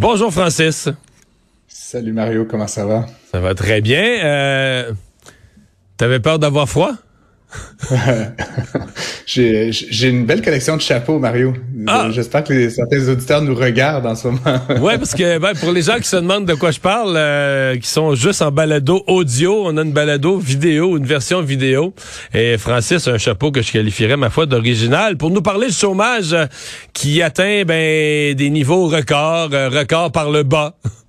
Bonjour Francis. Salut Mario, comment ça va? Ça va très bien. Euh, T'avais peur d'avoir froid? j'ai, une belle collection de chapeaux, Mario. Ah! J'espère que les, certains auditeurs nous regardent en ce moment. ouais, parce que ben, pour les gens qui se demandent de quoi je parle, euh, qui sont juste en balado audio, on a une balado vidéo, une version vidéo. Et Francis a un chapeau que je qualifierais, ma foi, d'original pour nous parler du chômage euh, qui atteint ben, des niveaux records, euh, records par le bas.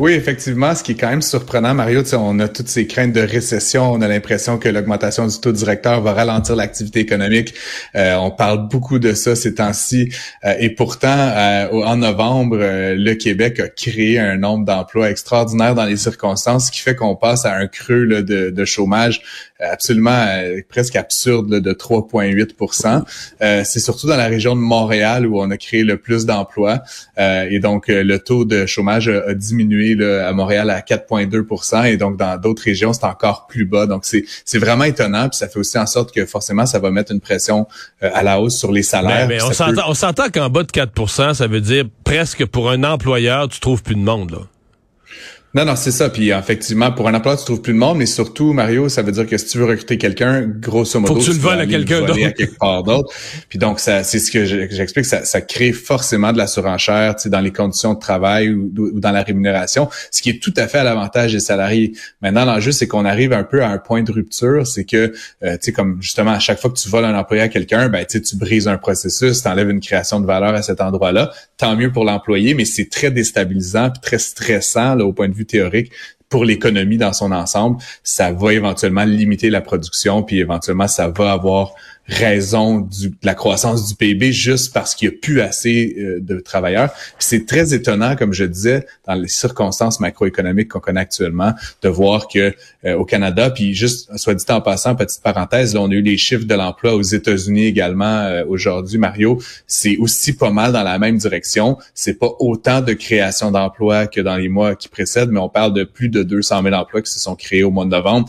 Oui, effectivement, ce qui est quand même surprenant, Mario, on a toutes ces craintes de récession, on a l'impression que l'augmentation du taux directeur va ralentir l'activité économique. Euh, on parle beaucoup de ça ces temps-ci. Euh, et pourtant, euh, en novembre, le Québec a créé un nombre d'emplois extraordinaire dans les circonstances, ce qui fait qu'on passe à un creux de, chômage absolument presque absurde là, de 3,8% C'est surtout dans la région de Montréal où on a créé le plus d'emplois. et donc, le taux de chômage a diminué à Montréal à 4,2% et donc dans d'autres régions, c'est encore plus bas. Donc, c'est vraiment étonnant. Puis ça fait aussi en sorte que forcément, ça va mettre une pression euh, à la hausse sur les salaires. Mais, on s'entend qu'en bas de 4% ça veut dire presque pour un employeur, tu trouves plus de monde. Là. Non, non, c'est ça. Puis effectivement, pour un emploi, tu trouves plus de monde, mais surtout, Mario, ça veut dire que si tu veux recruter quelqu'un, grosso modo, Faut que tu, le voles à quelqu'un d'autre. quelque part d'autre. Puis donc, ça, c'est ce que j'explique, ça, ça crée forcément de la surenchère, tu sais, dans les conditions de travail ou, dans la rémunération, ce qui est tout à fait à l'avantage des salariés. Maintenant, l'enjeu, c'est qu'on arrive un peu à un point de rupture, c'est que, euh, tu sais, comme justement, à chaque fois que tu voles un employé à quelqu'un, ben, tu tu brises un processus, tu enlèves une création de valeur à cet endroit-là. Tant mieux pour l'employé, mais c'est très déstabilisant puis très stressant là, au point de vue théorique pour l'économie dans son ensemble, ça va éventuellement limiter la production, puis éventuellement ça va avoir raison du, de la croissance du PIB juste parce qu'il n'y a plus assez euh, de travailleurs. C'est très étonnant, comme je disais, dans les circonstances macroéconomiques qu'on connaît actuellement, de voir que euh, au Canada, puis juste, soit dit en passant, petite parenthèse, là, on a eu les chiffres de l'emploi aux États-Unis également euh, aujourd'hui, Mario. C'est aussi pas mal dans la même direction. C'est pas autant de création d'emplois que dans les mois qui précèdent, mais on parle de plus de 200 000 emplois qui se sont créés au mois de novembre.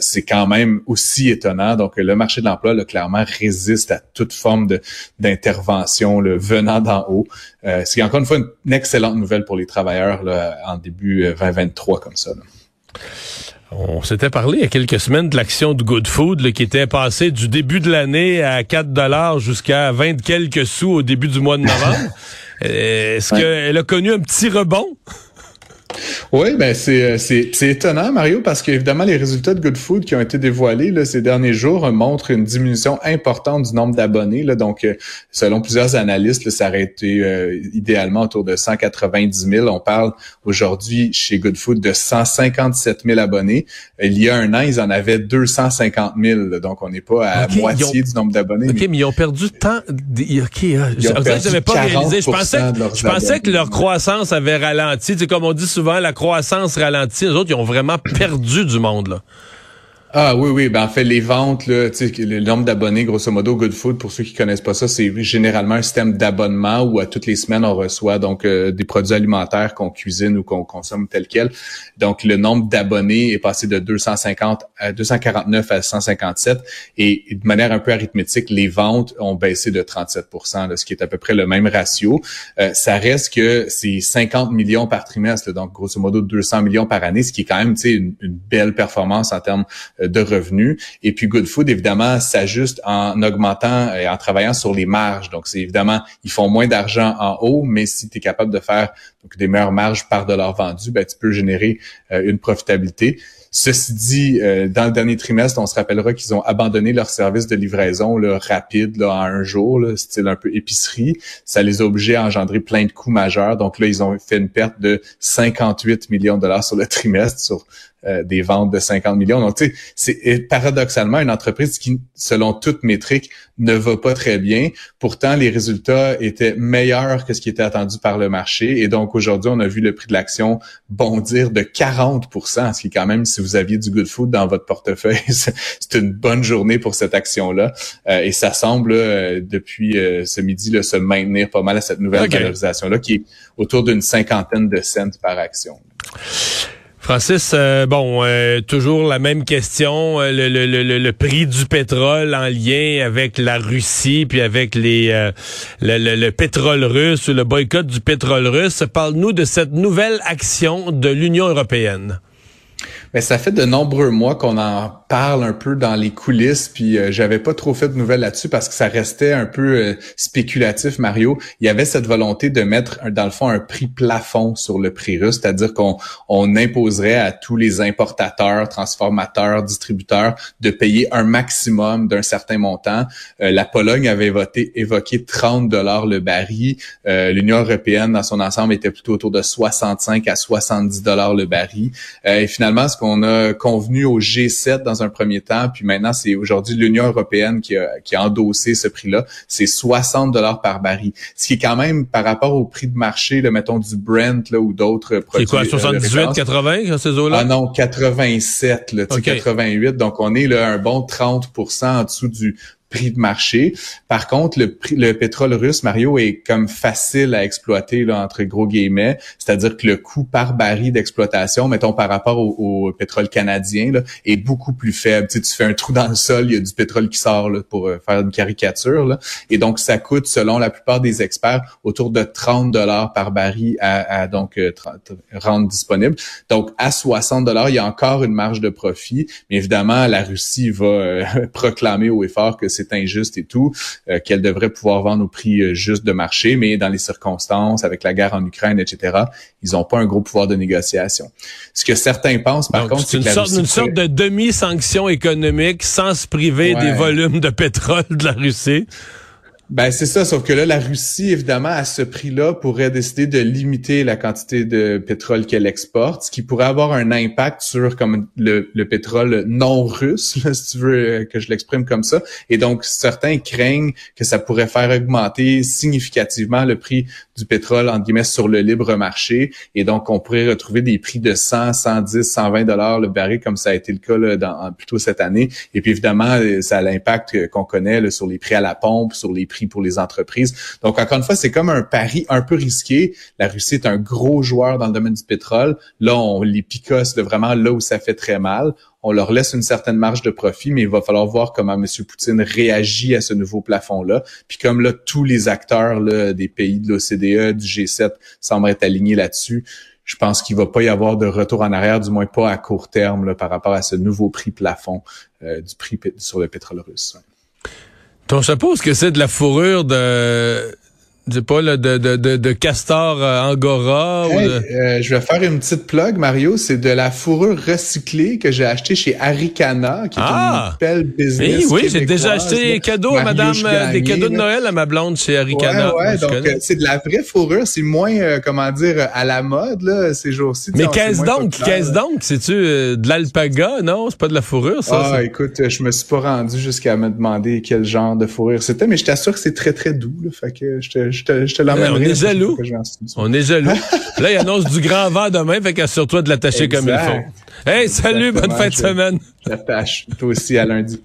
c'est quand même aussi étonnant. Donc, le marché de l'emploi, là, clairement, résiste à toute forme d'intervention venant d'en haut. Euh, c'est encore une fois une, excellente nouvelle pour les travailleurs là, en début 2023 euh, comme ça. On s'était parlé il y a quelques semaines de l'action de Good Food qui était passée du début de l'année à 4 dollars jusqu'à 20 quelques sous au début du mois de novembre. Est-ce qu'elle a connu un petit rebond? Oui, ben c'est, c'est, c'est étonnant, Mario, parce qu'évidemment, les résultats de Good Food qui ont été dévoilés là, ces derniers jours montrent une diminution importante du nombre d'abonnés. Là, donc, euh, selon plusieurs analystes, là, ça aurait été euh, idéalement autour de 190 000. On parle aujourd'hui chez Good Food de 157 000 abonnés. Il y a un an, ils en avaient 250 000. donc, on n'est pas à moitié du nombre d'abonnés. OK, mais... ils ont perdu tant... OK, ah, je, pas réalisé. Je pensais, je pensais que leur croissance avait ralenti. C'est comme on dit souvent, la croissance ralentit. Les autres, ils ont vraiment perdu du monde, là. Ah oui, oui. Ben, en fait, les ventes, là, le nombre d'abonnés, grosso modo, Good Food, pour ceux qui connaissent pas ça, c'est généralement un système d'abonnement où à toutes les semaines, on reçoit donc euh, des produits alimentaires qu'on cuisine ou qu'on consomme tel quel. Donc, le nombre d'abonnés est passé de 250 à 249 à 157. Et de manière un peu arithmétique, les ventes ont baissé de 37% ce qui est à peu près le même ratio. Euh, ça reste que c'est 50 millions par trimestre, donc grosso modo 200 millions par année, ce qui est quand même une, une belle performance en termes de revenus. Et puis Good Food, évidemment, s'ajuste en augmentant et en travaillant sur les marges. Donc, c'est évidemment, ils font moins d'argent en haut, mais si tu es capable de faire donc, des meilleures marges par dollar vendu, ben, tu peux générer une profitabilité. Ceci dit, euh, dans le dernier trimestre, on se rappellera qu'ils ont abandonné leur service de livraison là, rapide là, en un jour, là, style un peu épicerie. Ça les a obligés à engendrer plein de coûts majeurs. Donc là, ils ont fait une perte de 58 millions de dollars sur le trimestre, sur euh, des ventes de 50 millions. Donc, tu sais, c'est paradoxalement une entreprise qui, selon toute métrique, ne va pas très bien. Pourtant, les résultats étaient meilleurs que ce qui était attendu par le marché. Et donc, aujourd'hui, on a vu le prix de l'action bondir de 40% ce qui est quand même, si vous aviez du good food dans votre portefeuille, c'est une bonne journée pour cette action-là. Euh, et ça semble, euh, depuis ce midi, là, se maintenir pas mal à cette nouvelle valorisation-là, qui est autour d'une cinquantaine de cents par action. Francis, euh, bon, euh, toujours la même question, euh, le, le, le, le, prix du pétrole en lien avec la Russie, puis avec les le, pétrole russe ou le boycott du pétrole russe. Parle-nous de cette nouvelle action de l'Union européenne. Mais ça fait de nombreux mois qu'on en parle un peu dans les coulisses, puis euh, j'avais pas trop fait de nouvelles là-dessus parce que ça restait un peu euh, spéculatif, Mario. Il y avait cette volonté de mettre, dans le fond, un prix plafond sur le prix russe, c'est-à-dire qu'on on imposerait à tous les importateurs, transformateurs, distributeurs de payer un maximum d'un certain montant. Euh, la Pologne avait voté, évoqué 30 dollars le baril. L'Union européenne, dans son ensemble, était plutôt autour de 65 à 70 dollars le baril. et finalement, ce qu'on a convenu au G7 dans un premier temps, puis maintenant c'est aujourd'hui l'Union européenne qui a, qui a endossé ce prix-là, c'est 60 dollars par baril, ce qui est quand même par rapport au prix de marché, là, mettons du Brent là, ou d'autres produits. C'est quoi, 78, 80 ces eaux-là? Ah non, 87, là, 88, donc on est là un bon 30% en dessous du prix de marché. Par contre, le, prix, le pétrole russe, Mario, est comme facile à exploiter là, entre gros guillemets, c'est-à-dire que le coût par baril d'exploitation, mettons par rapport au, pétrole canadien, là, est beaucoup plus faible. Tu, sais, tu fais un trou dans le sol, il y a du pétrole qui sort là, pour euh, faire une caricature, là. et donc ça coûte, selon la plupart des experts, autour de 30 dollars par baril à, donc euh, rendre disponible. Donc à 60 dollars, il y a encore une marge de profit, mais évidemment la Russie va euh, proclamer au effort que c'est c'est injuste et tout, euh, qu'elle devrait pouvoir vendre au prix euh, juste de marché, mais dans les circonstances, avec la guerre en Ukraine, etc., ils n'ont pas un gros pouvoir de négociation. Ce que certains pensent, par contre, c'est une, sorte, une sorte de demi-sanction économique sans se priver des volumes de pétrole de la Russie. Ben c'est ça, sauf que là, la Russie, évidemment, à ce prix-là, pourrait décider de limiter la quantité de pétrole qu'elle exporte, ce qui pourrait avoir un impact sur comme le, pétrole non russe, si tu veux que je l'exprime comme ça. Et donc, certains craignent que ça pourrait faire augmenter significativement le prix du pétrole, entre guillemets, sur le libre marché. Et donc, on pourrait retrouver des prix de 100, 110, 120 dollars le baril, comme ça a été le cas là, dans, plutôt cette année. Et puis, évidemment, ça a l'impact qu'on connaît sur les prix à la pompe, sur les prix pour les entreprises. Donc, encore une fois, c'est comme un pari un peu risqué. La Russie est un gros joueur dans le domaine du pétrole. Là, on les picosse vraiment là où ça fait très mal. On leur laisse une certaine marge de profit, mais il va falloir voir comment M. Poutine réagit à ce nouveau plafond-là. Puis comme là, tous les acteurs des pays de l'OCDE, du G7 semblent être alignés là-dessus, je pense qu'il va pas y avoir de retour en arrière, du moins pas à court terme, là, par rapport à ce nouveau prix plafond euh, du prix sur le pétrole russe. Chapeau, est-ce que c'est de la fourrure de sais pas, là, de, de, de, de castor euh, angora ou euh, je vais faire une petite plug, Mario. C'est de la fourrure recyclée que j'ai acheté chez Aricana, qui est ah! une belle business. Oui, oui j'ai déjà acheté des cadeaux à madame, euh, des cadeaux de Noël à ma blonde chez Aricana. Ouais, ouais donc c'est de la vraie fourrure. C'est moins, comment dire, à la mode, là, ces jours-ci. Mais qu'est-ce donc? Qu'est-ce donc? C'est-tu de l'alpaga? Non, c'est pas de la fourrure, ça? Ah, écoute, je me suis pas rendu jusqu'à me demander quel genre de fourrure c'était, mais je t'assure que c'est très, très doux, là. Fait que je te, je te, je te l'emmènerai. On est jaloux. On est jaloux. là, il annonce du grand vent demain, fait qu'assure-toi de l'attacher comme il faut. Hey, salut, bonne fin de semaine. J'attache. Toi aussi, à lundi.